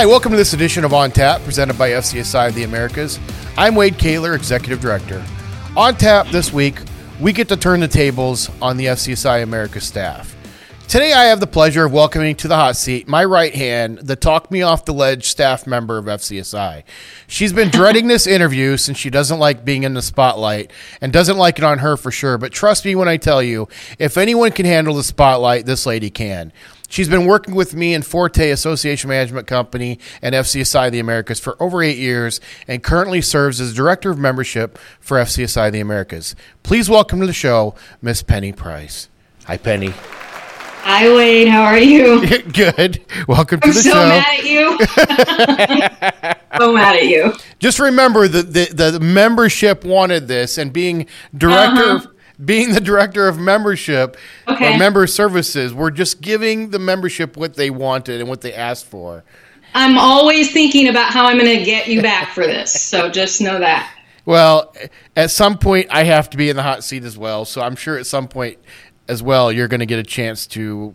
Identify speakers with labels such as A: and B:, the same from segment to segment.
A: Hi, welcome to this edition of On Tap, presented by FCSI of the Americas. I'm Wade Koehler, Executive Director. On Tap this week, we get to turn the tables on the FCSI America staff. Today, I have the pleasure of welcoming to the hot seat my right hand, the talk me off the ledge staff member of FCSI. She's been dreading this interview since she doesn't like being in the spotlight and doesn't like it on her for sure. But trust me when I tell you, if anyone can handle the spotlight, this lady can. She's been working with me in Forte Association Management Company and FCSI of the Americas for over eight years and currently serves as Director of Membership for FCSI of the Americas. Please welcome to the show, Miss Penny Price. Hi, Penny.
B: Hi, Wade. How are you?
A: Good. Welcome to
B: I'm
A: the
B: so
A: show.
B: mad at you. so mad at you.
A: Just remember that the, the membership wanted this, and being director,
B: Uh-huh.
A: Being the director of membership
B: Okay.
A: or member services, we're just giving the membership what they wanted and what they asked for.
B: I'm always thinking about how I'm going to get you back for this. So just know that.
A: Well, at some point, I have to be in the hot seat as well. So I'm sure at some point as well, you're going to get a chance to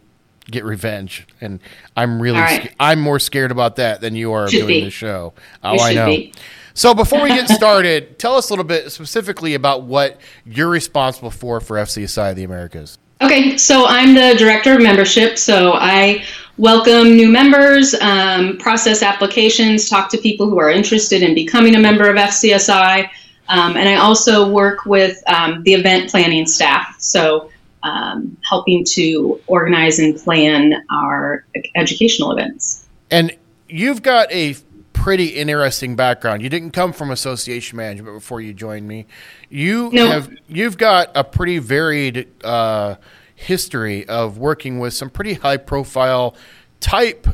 A: get revenge. And I'm really,
B: All right.
A: sca- I'm more scared about that than you are
B: Should
A: doing
B: be.
A: the show. Oh, I know.
B: be.
A: So before we get started, tell us a little bit specifically about what you're responsible for for FCSI of the Americas.
B: Okay, so I'm the director of membership. So I welcome new members, um, process applications, talk to people who are interested in becoming a member of FCSI, um, and I also work with um, the event planning staff. So um, helping to organize and plan our educational events.
A: And you've got a pretty interesting background. You didn't come from association management before you joined me. You
B: No.
A: have you've got a pretty varied uh, history of working with some pretty high profile type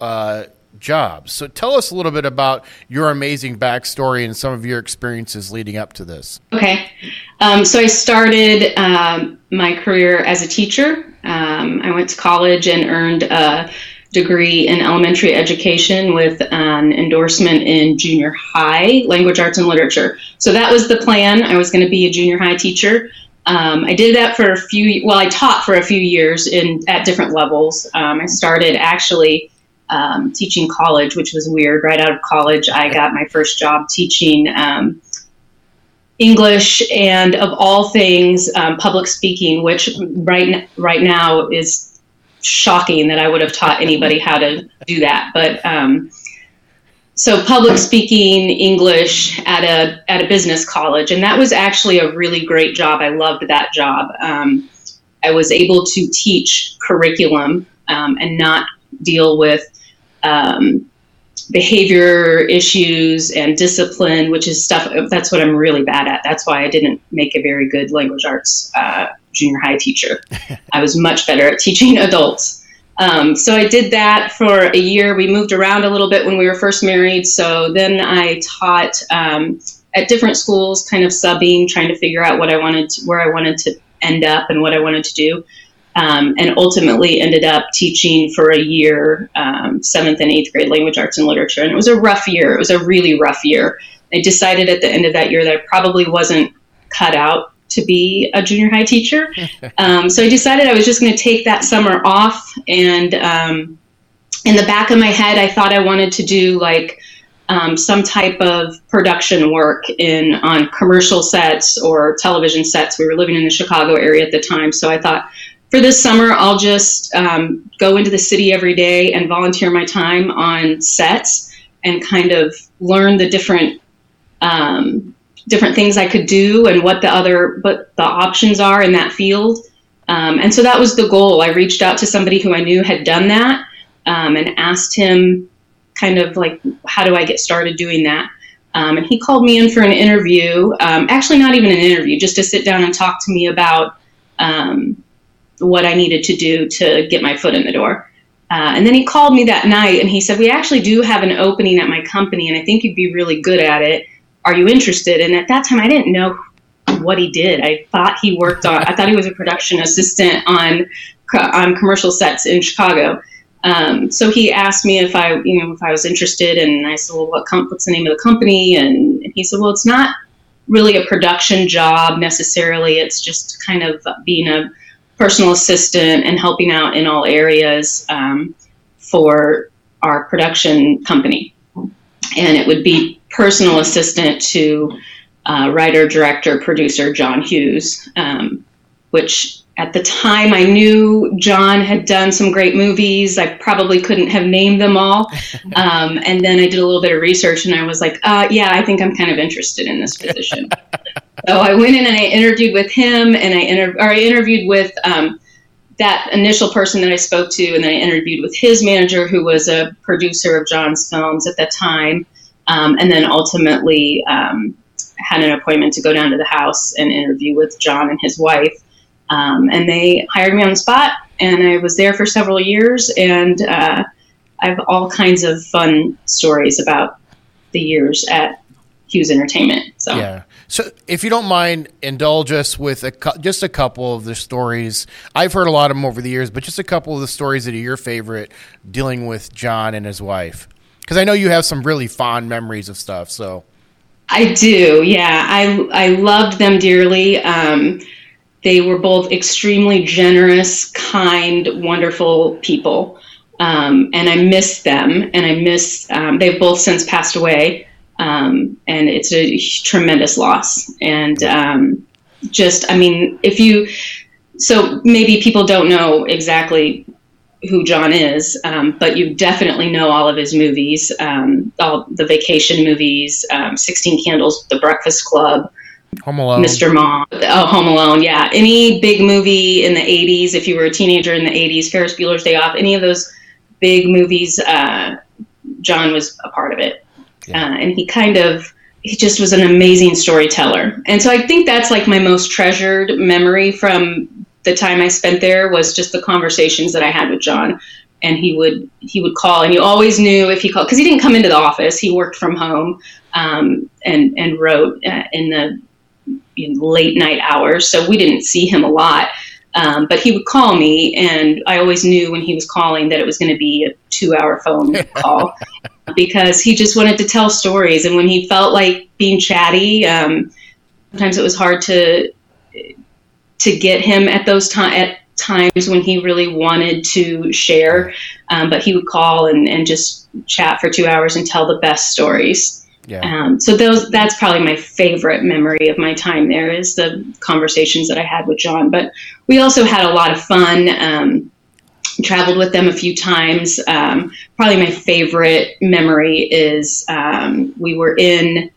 A: uh, jobs. So tell us a little bit about your amazing backstory and some of your experiences leading up to this.
B: Okay. Um, so I started um, my career as a teacher. Um, I went to college and earned a degree in elementary education with an endorsement in junior high language arts and literature. So that was the plan. I was going to be a junior high teacher. Um, I did that for a few. Well, I taught for a few years in at different levels. Um, I started actually um, teaching college, which was weird. Right out of college, I got my first job teaching. Um, English and of all things, um, public speaking, which right right now is shocking that I would have taught anybody how to do that. But um, so public speaking English at a at a business college, and that was actually a really great job. I loved that job. Um, I was able to teach curriculum um, and not deal with um, behavior issues and discipline, which is stuff that's what I'm really bad at. That's why I didn't make a very good language arts uh, junior high teacher. I was much better at teaching adults. Um, so I did that for a year. We moved around a little bit when we were first married. So then I taught um, at different schools, kind of subbing, trying to figure out what I wanted, to, where I wanted to end up, and what I wanted to do um, and ultimately ended up teaching for a year, um, seventh and eighth grade language arts and literature. And it was a rough year. It was a really rough year. I decided at the end of that year that I probably wasn't cut out to be a junior high teacher. Um, so I decided I was just going to take that summer off. And um, in the back of my head, I thought I wanted to do like um, some type of production work in on commercial sets or television sets. We were living in the Chicago area at the time, so I thought for this summer I'll just um, go into the city every day and volunteer my time on sets and kind of learn the different um, different things I could do and what the other what the options are in that field. Um, and so that was the goal. I reached out to somebody who I knew had done that um, and asked him kind of like, how do I get started doing that? Um, and he called me in for an interview. Um, actually, not even an interview, just to sit down and talk to me about um, what I needed to do to get my foot in the door. Uh, and then he called me that night and he said, We actually do have an opening at my company and I think you'd be really good at it. Are you interested? And at that time, I didn't know what he did. I thought he worked on, I thought he was a production assistant on, on commercial sets in Chicago. Um, so he asked me if I, you know, if I was interested, and I said, "Well, what what's the name of the company?" And he said, "Well, it's not really a production job necessarily. It's just kind of being a personal assistant and helping out in all areas um, for our production company, and it would be personal assistant to uh, writer, director, producer John Hughes, um, which at the time I knew John had done some great movies. I probably couldn't have named them all. Um, and then I did a little bit of research and I was like, uh, yeah, I think I'm kind of interested in this position. so I went in and I interviewed with him and I, inter- or I interviewed with um, that initial person that I spoke to, and then I interviewed with his manager, who was a producer of John's films at that time. Um, and then ultimately um, had an appointment to go down to the house and interview with John and his wife. Um, and they hired me on the spot, and I was there for several years. And uh, I have all kinds of fun stories about the years at Hughes Entertainment. So
A: yeah. So if you don't mind, indulge us with a just a couple of the stories. I've heard a lot of them over the years, but just a couple of the stories that are your favorite dealing with John and his wife. Because I know you have some really fond memories of stuff. So
B: I do. Yeah, I I loved them dearly. Um, they were both extremely generous, kind, wonderful people. Um, and I miss them, and I miss. Um, they've both since passed away, um, and it's a tremendous loss. And um, just, I mean, if you, so maybe people don't know exactly who John is, um, but you definitely know all of his movies, um, all the vacation movies, Sixteen Candles, The Breakfast Club.
A: Home Alone.
B: Mr. Mom. Oh, Home Alone. Yeah. Any big movie in the 80s, if you were a teenager in the 80s, Ferris Bueller's Day Off, any of those big movies, uh, John was a part of it. Yeah. Uh, and he kind of, he just was an amazing storyteller. And so I think that's like my most treasured memory from the time I spent there was just the conversations that I had with John. And he would he would call, and you always knew if he called because he didn't come into the office. He worked from home um, and and wrote uh, in the in late night hours, so we didn't see him a lot. Um, but he would call me, and I always knew when he was calling that it was going to be a two-hour phone call because he just wanted to tell stories. And when he felt like being chatty, um, sometimes it was hard to to get him at those time at times when he really wanted to share. Um, but he would call and, and just chat for two hours and tell the best stories. Yeah. Um, so those that's probably my favorite memory of my time there is the conversations that I had with John. But we also had a lot of fun. Um, traveled with them a few times. Um, probably my favorite memory is um, we were in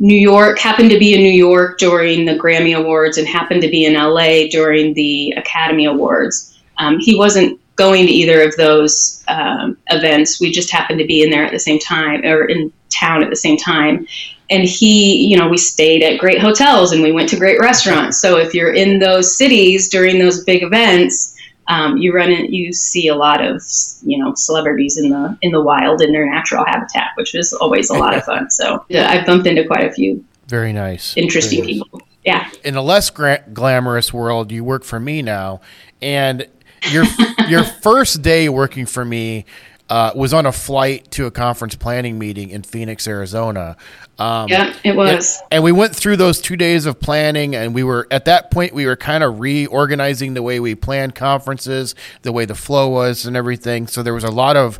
B: New York, happened to be in New York during the Grammy Awards, and happened to be in LA during the Academy Awards. Um, he wasn't going to either of those um, events. We just happened to be in there at the same time, or in town at the same time. And he, you know, we stayed at great hotels and we went to great restaurants. So if you're in those cities during those big events, um, you run in, you see a lot of, you know, celebrities in the in the wild in their natural habitat, which is always a lot of fun. So yeah, I've bumped into quite a few
A: very nice,
B: interesting
A: very
B: people. Yeah.
A: In a less gra- glamorous world, you work for me now, and your your first day working for me uh, was on a flight to a conference planning meeting in Phoenix, Arizona.
B: Um, yeah, it was.
A: And, and, we went through those two days of planning, and we were at that point we were kind of reorganizing the way we planned conferences, the way the flow was, and everything. So there was a lot of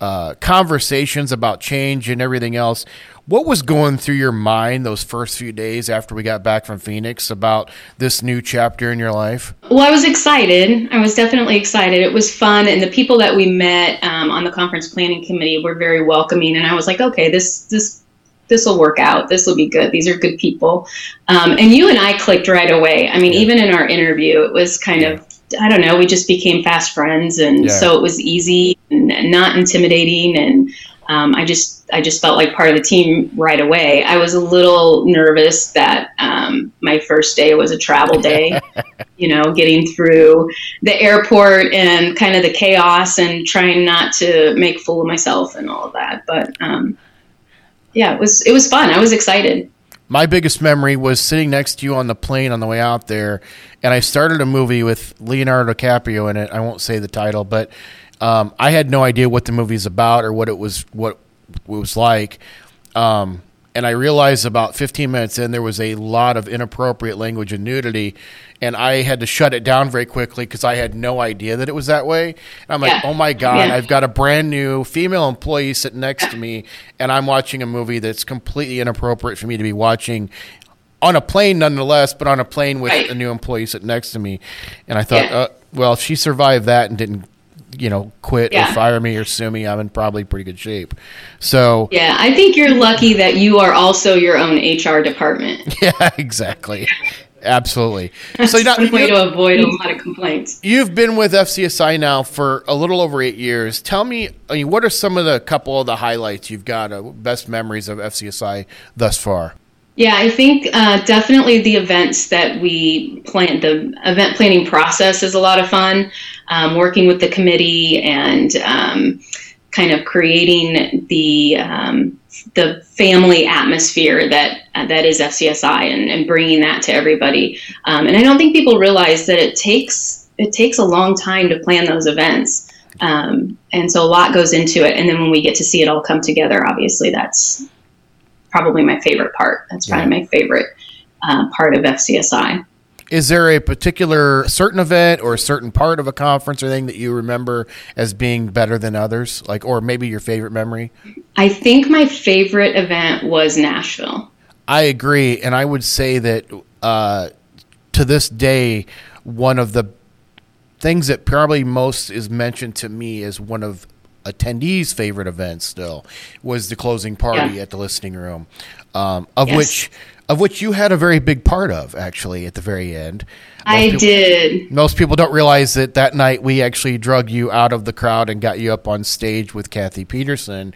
A: uh, conversations about change and everything else. What was going through your mind those first few days after we got back from Phoenix about this new chapter in your life?
B: Well, I was excited. I was definitely excited. It was fun, and the people that we met um, on the conference planning committee were very welcoming. And I was like, okay, this this this will work out. This will be good. These are good people. Um, and you and I clicked right away. I mean, yeah. even in our interview, it was kind yeah. of I don't know. We just became fast friends, and yeah. so it was easy and not intimidating. And um, I just I just felt like part of the team right away. I was a little nervous that um, my first day was a travel day. you know, getting through the airport and kind of the chaos and trying not to make fool of myself and all of that. But um, yeah, it was it was fun. I was excited
A: my biggest memory was sitting next to you on the plane on the way out there, and I started a movie with Leonardo DiCaprio in it. I won't say the title, but um, I had no idea what the movie's about or what it was what it was like. Um, and I realized about 15 minutes in there was a lot of inappropriate language and nudity, and I had to shut it down very quickly because I had no idea that it was that way. And I'm like, oh my god,
B: Yeah.
A: I've got a brand new female employee sitting next to me, and I'm watching a movie that's completely inappropriate for me to be watching. On a plane, nonetheless, but on a plane with
B: Right.
A: a new employee sitting next to me, and I thought,
B: Yeah.
A: uh, well, if she survived that and didn't, you know, quit
B: Yeah.
A: or fire me or sue me, I'm in probably pretty good shape. So,
B: Yeah, I think you're lucky that you are also your own HR department.
A: Yeah, exactly. Absolutely. So
B: That's
A: now,
B: one way
A: you,
B: to avoid a lot of complaints.
A: you've been with FCSI now for a little over eight years. Tell me, I mean, what are some of the couple of the highlights you've got, uh, best memories of FCSI thus far?
B: Yeah, I think uh, definitely the events that we plan, the event planning process is a lot of fun. Um, working with the committee and um, kind of creating the um, the family atmosphere that uh, that is FCSI and, and bringing that to everybody. Um, and I don't think people realize that it takes it takes a long time to plan those events. Um, and so a lot goes into it. And then when we get to see it all come together, obviously that's probably my favorite part. That's probably my favorite uh, part of FCSI.
A: Is there a particular certain event or a certain part of a conference or thing that you remember as being better than others? Like, or maybe your favorite memory?
B: I think my favorite event was Nashville.
A: I agree, and I would say that uh, to this day, one of the things that probably most is mentioned to me as one of attendees' favorite event still was the closing party
B: Yeah.
A: at the listening room, um, of
B: Yes.
A: which of which you had a very big part of actually at the very end.
B: I
A: people-
B: did.
A: Most people don't realize that that night we actually drug you out of the crowd and got you up on stage with Kathy Peterson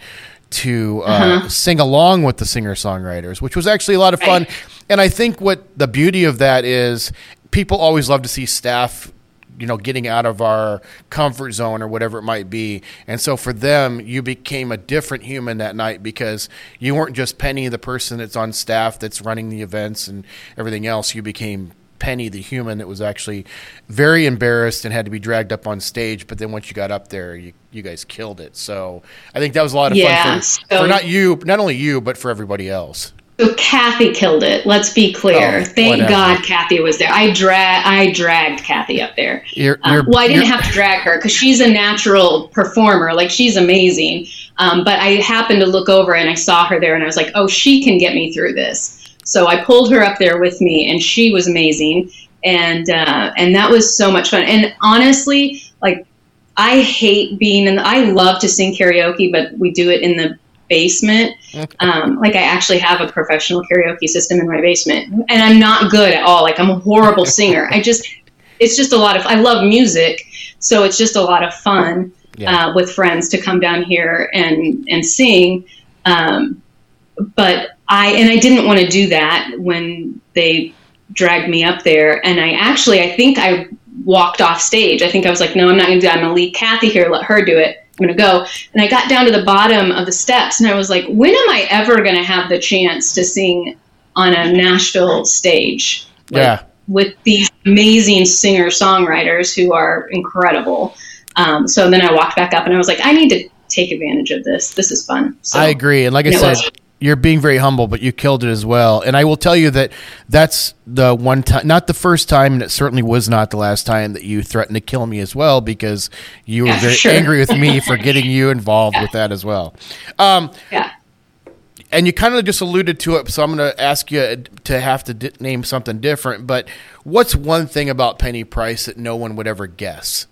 A: to uh,
B: Uh-huh.
A: sing along with the singer songwriters, which was actually a lot of fun.
B: Right.
A: And I think what the beauty of that is, people always love to see staff, you know, getting out of our comfort zone or whatever it might be. And so for them, you became a different human that night because you weren't just Penny, the person that's on staff that's running the events and everything else. You became Penny, the human that was actually very embarrassed and had to be dragged up on stage. But then once you got up there, you, you guys killed it. So I think that was a lot of
B: Yeah,
A: fun for,
B: so-
A: for not you, not only you, but for everybody else.
B: So Kathy killed it. Let's be clear.
A: Oh,
B: Thank
A: whatever.
B: God Kathy was there. I drag I dragged Kathy up there.
A: You're,
B: Um,
A: you're,
B: well, I didn't have to drag her because she's a natural performer. Like she's amazing. Um, but I happened to look over and I saw her there, and I was like, "Oh, she can get me through this." So I pulled her up there with me, and she was amazing. And uh, and that was so much fun. And honestly, like I hate being in. The, I love to sing karaoke, but we do it in the basement. Um, like I actually have a professional karaoke system in my basement, and I'm not good at all. Like I'm a horrible singer. I just, it's just a lot of. I love music, so it's just a lot of fun
A: Yeah.
B: uh, with friends to come down here and and sing. Um, but I and I didn't want to do that when they dragged me up there, and I actually I think I walked off stage. I think I was like, no, I'm not going to do that. I'm going to leave Kathy here. Let her do it. I'm going to go. And I got down to the bottom of the steps, and I was like, when am I ever going to have the chance to sing on a Nashville stage? Like,
A: yeah.
B: with these amazing singer songwriters who are incredible. Um, so then I walked back up and I was like, I need to take advantage of this. This is fun. So,
A: I agree, and like I said. You're being very humble, but you killed it as well. And I will tell you that that's the one time, not the first time, and it certainly was not the last time that you threatened to kill me as well, because you were
B: Yeah,
A: very
B: sure.
A: angry with me for getting you involved with that as well. Um,
B: Yeah.
A: and you kind of just alluded to it, so I'm going to ask you to have to di- name something different. But what's one thing about Penny Price that no one would ever guess?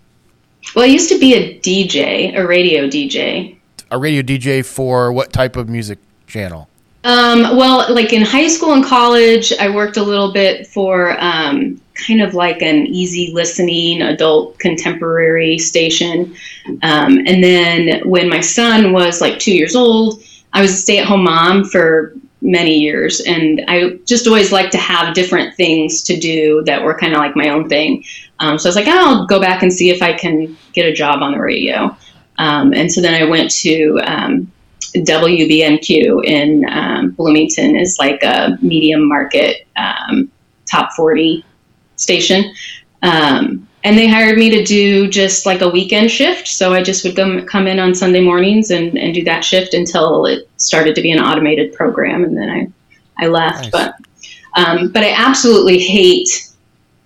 B: Well, I used to be a DJ, a radio DJ.
A: A radio DJ for what type of music channel?
B: Um, well, like in high school and college, I worked a little bit for um, kind of like an easy listening adult contemporary station. Um, and then when my son was like two years old, I was a stay at home mom for many years. And I just always liked to have different things to do that were kind of like my own thing. Um, so I was like, I'll go back and see if I can get a job on the radio. Um, and so then I went to WBNQ in um, Bloomington is like a medium market um, top 40 station. Um, and they hired me to do just like a weekend shift. So I just would come come in on Sunday mornings and, and do that shift until it started to be an automated program, and then I I left. Nice. But um, but I absolutely hate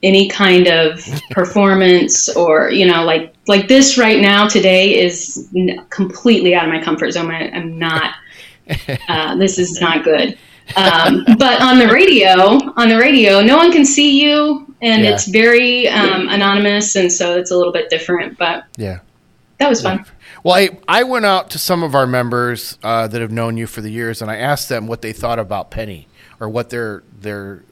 B: any kind of performance or you know like like this right now today is completely out of my comfort zone. I, am not. Uh, this is not good. Um, but on the radio, on the radio, no one can see you, and yeah. it's very um, anonymous, and so it's a little bit different. But
A: yeah,
B: that was fun.
A: Well, I, I went out to some of our members uh, that have known you for the years, and I asked them what they thought about Penny or what their their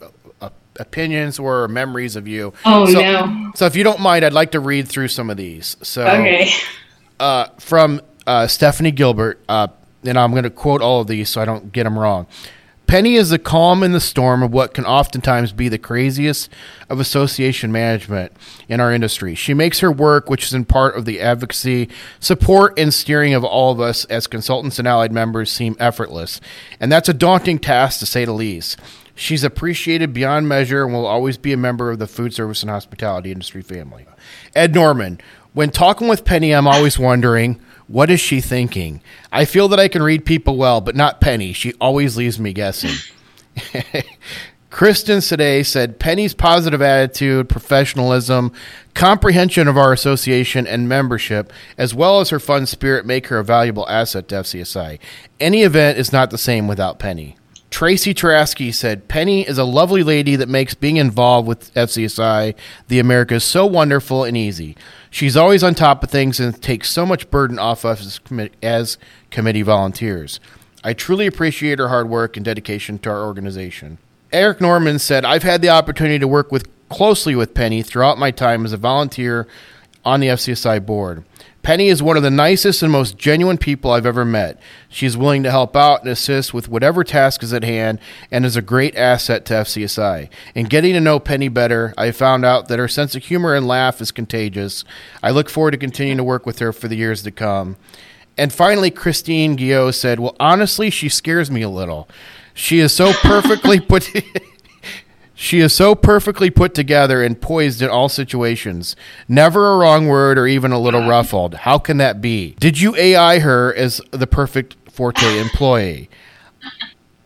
A: opinions or memories of you.
B: Oh
A: so,
B: no!
A: So if you don't mind, I'd like to read through some of these. So
B: okay,
A: uh, from uh, Stephanie Gilbert, uh, and I'm going to quote all of these so I don't get them wrong. Penny is the calm in the storm of what can oftentimes be the craziest of association management in our industry. She makes her work, which is in part of the advocacy, support, and steering of all of us as consultants and allied members, seem effortless. And that's a daunting task, to say the least. She's appreciated beyond measure and will always be a member of the food service and hospitality industry family. Ed Norman, when talking with Penny, I'm always wondering what is she thinking? I feel that I can read people well, but not Penny. She always leaves me guessing. Kristen today said Penny's positive attitude, professionalism, comprehension of our association and membership, as well as her fun spirit, make her a valuable asset to FCSI. Any event is not the same without Penny. Tracy Tarasky said, Penny is a lovely lady that makes being involved with FCSI, the Americas, so wonderful and easy. She's always on top of things and takes so much burden off us as, as committee volunteers. I truly appreciate her hard work and dedication to our organization. Eric Norman said, I've had the opportunity to work with closely with Penny throughout my time as a volunteer on the FCSI board. Penny is one of the nicest and most genuine people I've ever met. She's willing to help out and assist with whatever task is at hand and is a great asset to FCSI. In getting to know Penny better, I found out that her sense of humor and laugh is contagious. I look forward to continuing to work with her for the years to come. And finally, Christine Guillot said, Well, honestly, she scares me a little. She is so perfectly put. She is so perfectly put together and poised in all situations. Never a wrong word or even a little ruffled. How can that be? Did you AI her as the perfect Forte employee?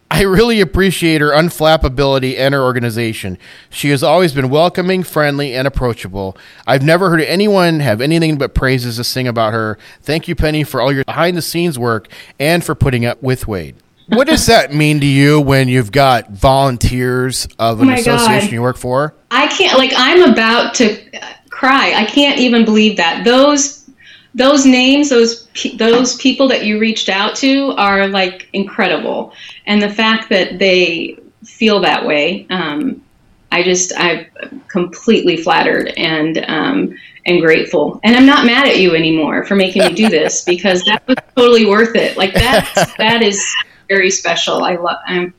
A: I really appreciate her unflappability and her organization. She has always been welcoming, friendly, and approachable. I've never heard anyone have anything but praises to sing about her. Thank you, Penny, for all your behind the scenes work and for putting up with Wade what does that mean to you when you've got volunteers of an oh association God. you work for?
B: I can't like I'm about to cry. I can't even believe that. Those those names, those those people that you reached out to are like incredible. And the fact that they feel that way, um, I just I'm completely flattered and um, and grateful. And I'm not mad at you anymore for making me do this because that was totally worth it. Like that that is very special. I love. I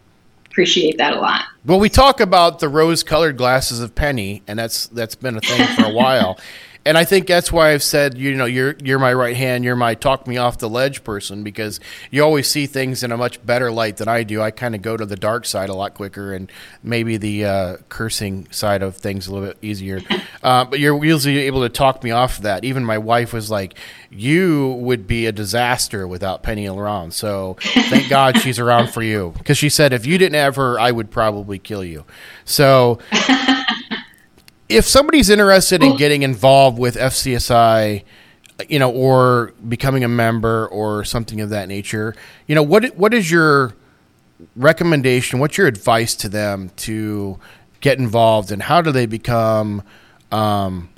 B: appreciate that a lot.
A: Well, we talk about the rose-colored glasses of Penny, and that's that's been a thing for a while and I think that's why I've said, you know, you're you're my right hand, you're my talk me off the ledge person because you always see things in a much better light than I do. I kind of go to the dark side a lot quicker, and maybe the uh, cursing side of things a little bit easier. Uh, but you're usually able to talk me off of that. Even my wife was like, "You would be a disaster without Penny around." So thank God she's around for you because she said if you didn't have her, I would probably kill you. So if somebody's interested in getting involved with FCSI, you know, or becoming a member or something of that nature, you know, what what is your recommendation? What's your advice to them to get involved, and how do they become, um,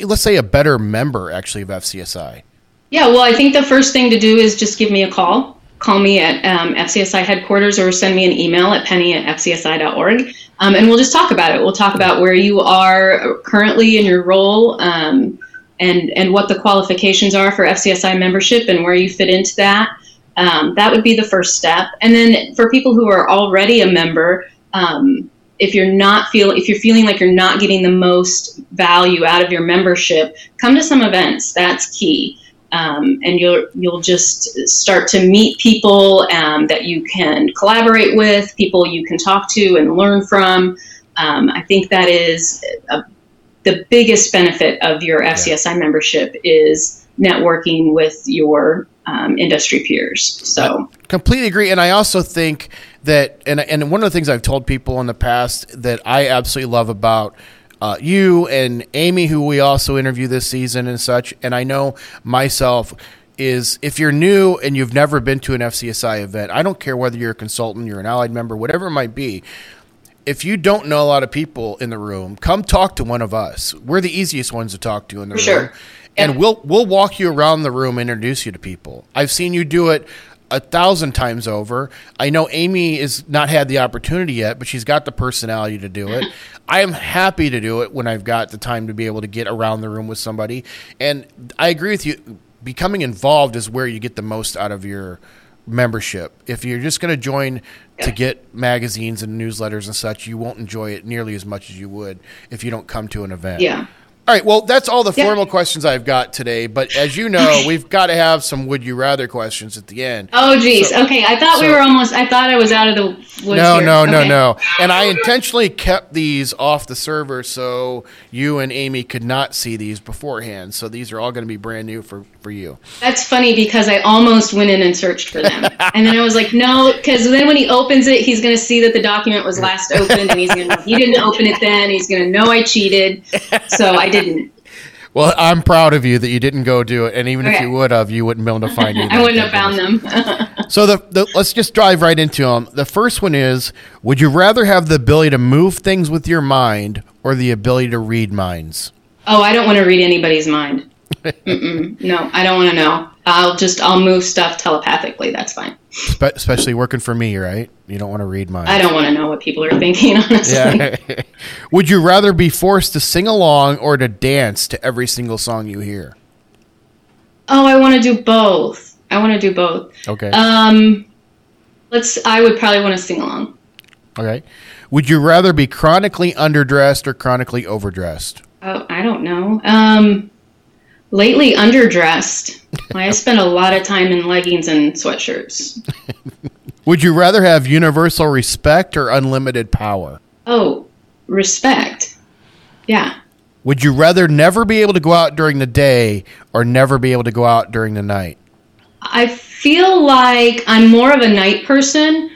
A: let's say, a better member actually of FCSI?
B: Yeah, well, I think the first thing to do is just give me a call call me at um, FCSI headquarters or send me an email at penny at fcsi.org. Um, and we'll just talk about it. We'll talk about where you are currently in your role um, and, and what the qualifications are for FCSI membership and where you fit into that. Um, that would be the first step. And then for people who are already a member, um, if you're not feel if you're feeling like you're not getting the most value out of your membership, come to some events. That's key um, and you'll you'll just start to meet people um, that you can collaborate with, people you can talk to and learn from. Um, I think that is a the biggest benefit of your FCSI membership is networking with your um, industry peers. So
A: completely agree, and I also think that, and and one of the things I've told people in the past that I absolutely love about. Uh, you and Amy, who we also interview this season and such, and I know myself is if you're new and you've never been to an FCSI event, I don't care whether you're a consultant, you're an allied member, whatever it might be. If you don't know a lot of people in the room, come talk to one of us. We're the easiest ones to talk to in the
B: For
A: room.
B: sure.
A: And we'll we'll walk you around the room, introduce you to people. I've seen you do it a thousand times over. I know Amy has not had the opportunity yet, but she's got the personality to do it. I am happy to do it when I've got the time to be able to get around the room with somebody. And I agree with you. Becoming involved is where you get the most out of your membership. If you're just going to join to get magazines and newsletters and such, you won't enjoy it nearly as much as you would if you don't come to an event.
B: yeah.
A: All right. Well, that's all the
B: Yeah.
A: formal questions I've got today. But as you know, we've got to have some would you rather questions at the end.
B: Oh, geez.
A: So-
B: okay. I thought we were almost. I thought I was out of the woods.
A: No,
B: here.
A: no, no,
B: Okay.
A: no. And I intentionally kept these off the server so you and Amy could not see these beforehand. So these are all going to be brand new for, for you.
B: That's funny because I almost went in and searched for them, and then I was like, no, because then when he opens it, he's going to see that the document was last opened, and he's going to he didn't open it then. He's going to know I cheated, so I didn't.
A: Well, I'm proud of you that you didn't go do it. And even if you would have, you wouldn't be able to find it.
B: I wouldn't have found them.
A: So the, the let's just dive right into them. The first one is: Would you rather have the ability to move things with your mind or the ability to read minds?
B: oh, I don't want to read anybody's mind. No, I don't want to know. I'll just I'll move stuff telepathically. That's fine.
A: Spe- especially working for me, right? You don't want to read minds.
B: I don't want to know what people are thinking. Honestly,
A: Yeah. Would you rather be forced to sing along or to dance to every single song you hear?
B: oh, I want to do both. I want to do both.
A: Okay.
B: Um, let's. I would probably want to sing along.
A: okay. Would you rather be chronically underdressed or chronically overdressed?
B: Oh, I don't know. Um, lately, underdressed. I spend a lot of time in leggings and sweatshirts.
A: Would you rather have universal respect or unlimited power?
B: Oh, respect. Yeah.
A: Would you rather never be able to go out during the day or never be able to go out during the night?
B: I feel like I'm more of a night person,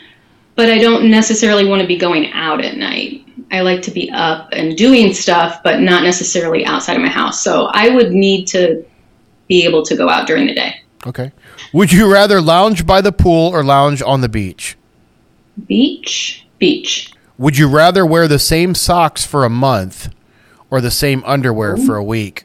B: but I don't necessarily want to be going out at night. I like to be up and doing stuff, but not necessarily outside of my house. So I would need to be able to go out during the day.
A: Okay. Would you rather lounge by the pool or lounge on the beach?
B: Beach, beach.
A: Would you rather wear the same socks for a month or the same underwear for a week?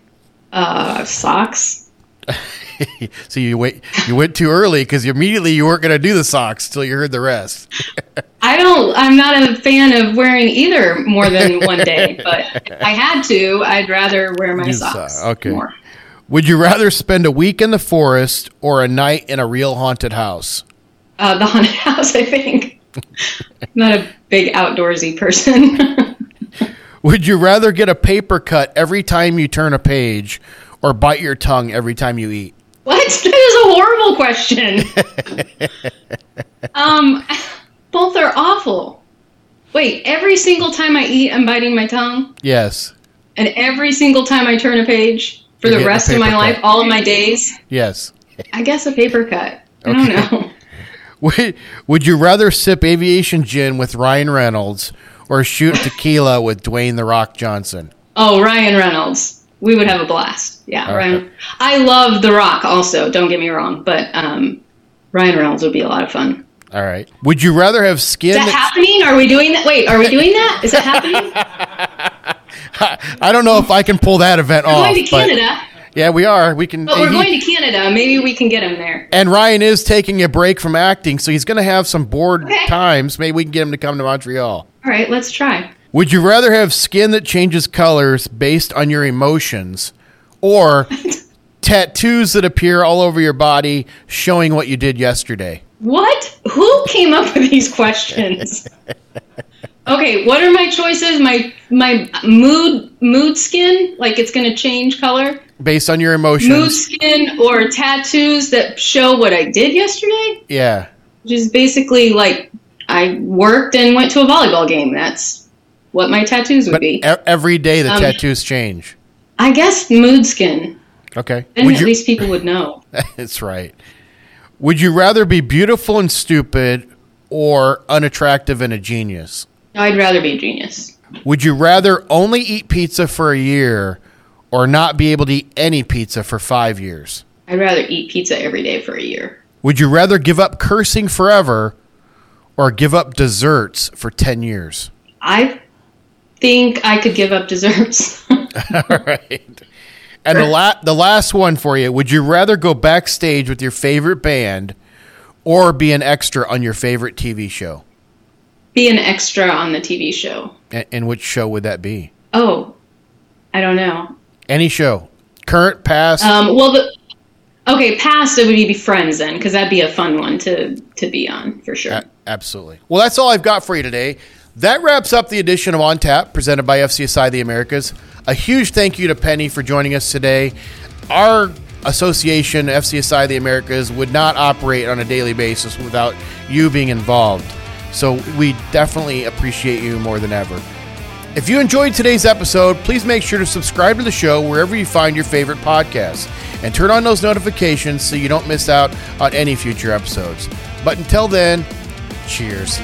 B: Uh, socks.
A: so you wait, you went too early because immediately you weren't going to do the socks till you heard the rest.
B: I don't. I'm not a fan of wearing either more than one day, but if I had to. I'd rather wear my
A: You
B: socks.
A: saw- okay.
B: More.
A: Would you rather spend a week in the forest or a night in a real haunted house?
B: Uh, the haunted house. I think. I'm not a big outdoorsy person.
A: Would you rather get a paper cut every time you turn a page or bite your tongue every time you eat?
B: What? That is a horrible question. um, both are awful. Wait, every single time I eat, I'm biting my tongue,
A: Yes.
B: and every single time I turn a page for
A: You're
B: the rest of my
A: paper
B: life, all of my days.
A: Yes.
B: I guess a paper cut. I
A: Okay.
B: don't know.
A: Would, would you rather sip aviation gin with Ryan Reynolds or shoot tequila with Dwayne The Rock Johnson?
B: Oh, Ryan Reynolds. We would have a blast. Yeah,
A: All
B: Ryan.
A: right.
B: I love The Rock also, don't get me wrong, but um, Ryan Reynolds would be a lot of fun.
A: All right. Would you rather have skin
B: Is that
A: that-
B: happening? Are we doing that? Wait, are we doing that? Is that happening?
A: I don't know if I can pull that event
B: We're
A: off.
B: going to Canada,
A: yeah, we are. We can.
B: but we're
A: he-
B: going to Canada. Maybe we can get him there.
A: and Ryan is taking a break from acting, so he's going to have some bored
B: Okay.
A: times. Maybe we can get him to come to Montreal.
B: All right, let's try.
A: Would you rather have skin that changes colors based on your emotions or tattoos that appear all over your body showing what you did yesterday?
B: What? Who came up with these questions? Okay, what are my choices? My my mood mood skin, like it's going to change color.
A: Based on your emotions.
B: Mood skin or tattoos that show what I did yesterday,
A: Yeah.
B: which is basically like I worked and went to a volleyball game. That's what my tattoos would be.
A: E- every day the
B: Um,
A: tattoos change.
B: I guess mood skin.
A: Okay.
B: Then
A: Would
B: at
A: you,
B: least people would know.
A: that's right. Would you rather be beautiful and stupid or unattractive and a genius?
B: I'd rather be a genius.
A: Would you rather only eat pizza for a year or not be able to eat any pizza for five years?
B: I'd rather eat pizza every day for a year.
A: Would you rather give up cursing forever or give up desserts for 10 years?
B: I think I could give up desserts.
A: All right. And the, la- the last one for you would you rather go backstage with your favorite band or be an extra on your favorite TV show?
B: be an extra on the TV show.
A: And, and which show would that be?
B: Oh, I don't know.
A: Any show. Current, past.
B: Um, well, the okay, past it would be Friends then, because that'd be a fun one to to be on for sure.
A: A- absolutely. Well, that's all I've got for you today. That wraps up the edition of On Tap presented by FCSI the Americas. A huge thank you to Penny for joining us today. Our association, FCSI the Americas, would not operate on a daily basis without you being involved. So we definitely appreciate you more than ever. If you enjoyed today's episode, please make sure to subscribe to the show wherever you find your favorite podcasts and turn on those notifications so you don't miss out on any future episodes. But until then, cheers.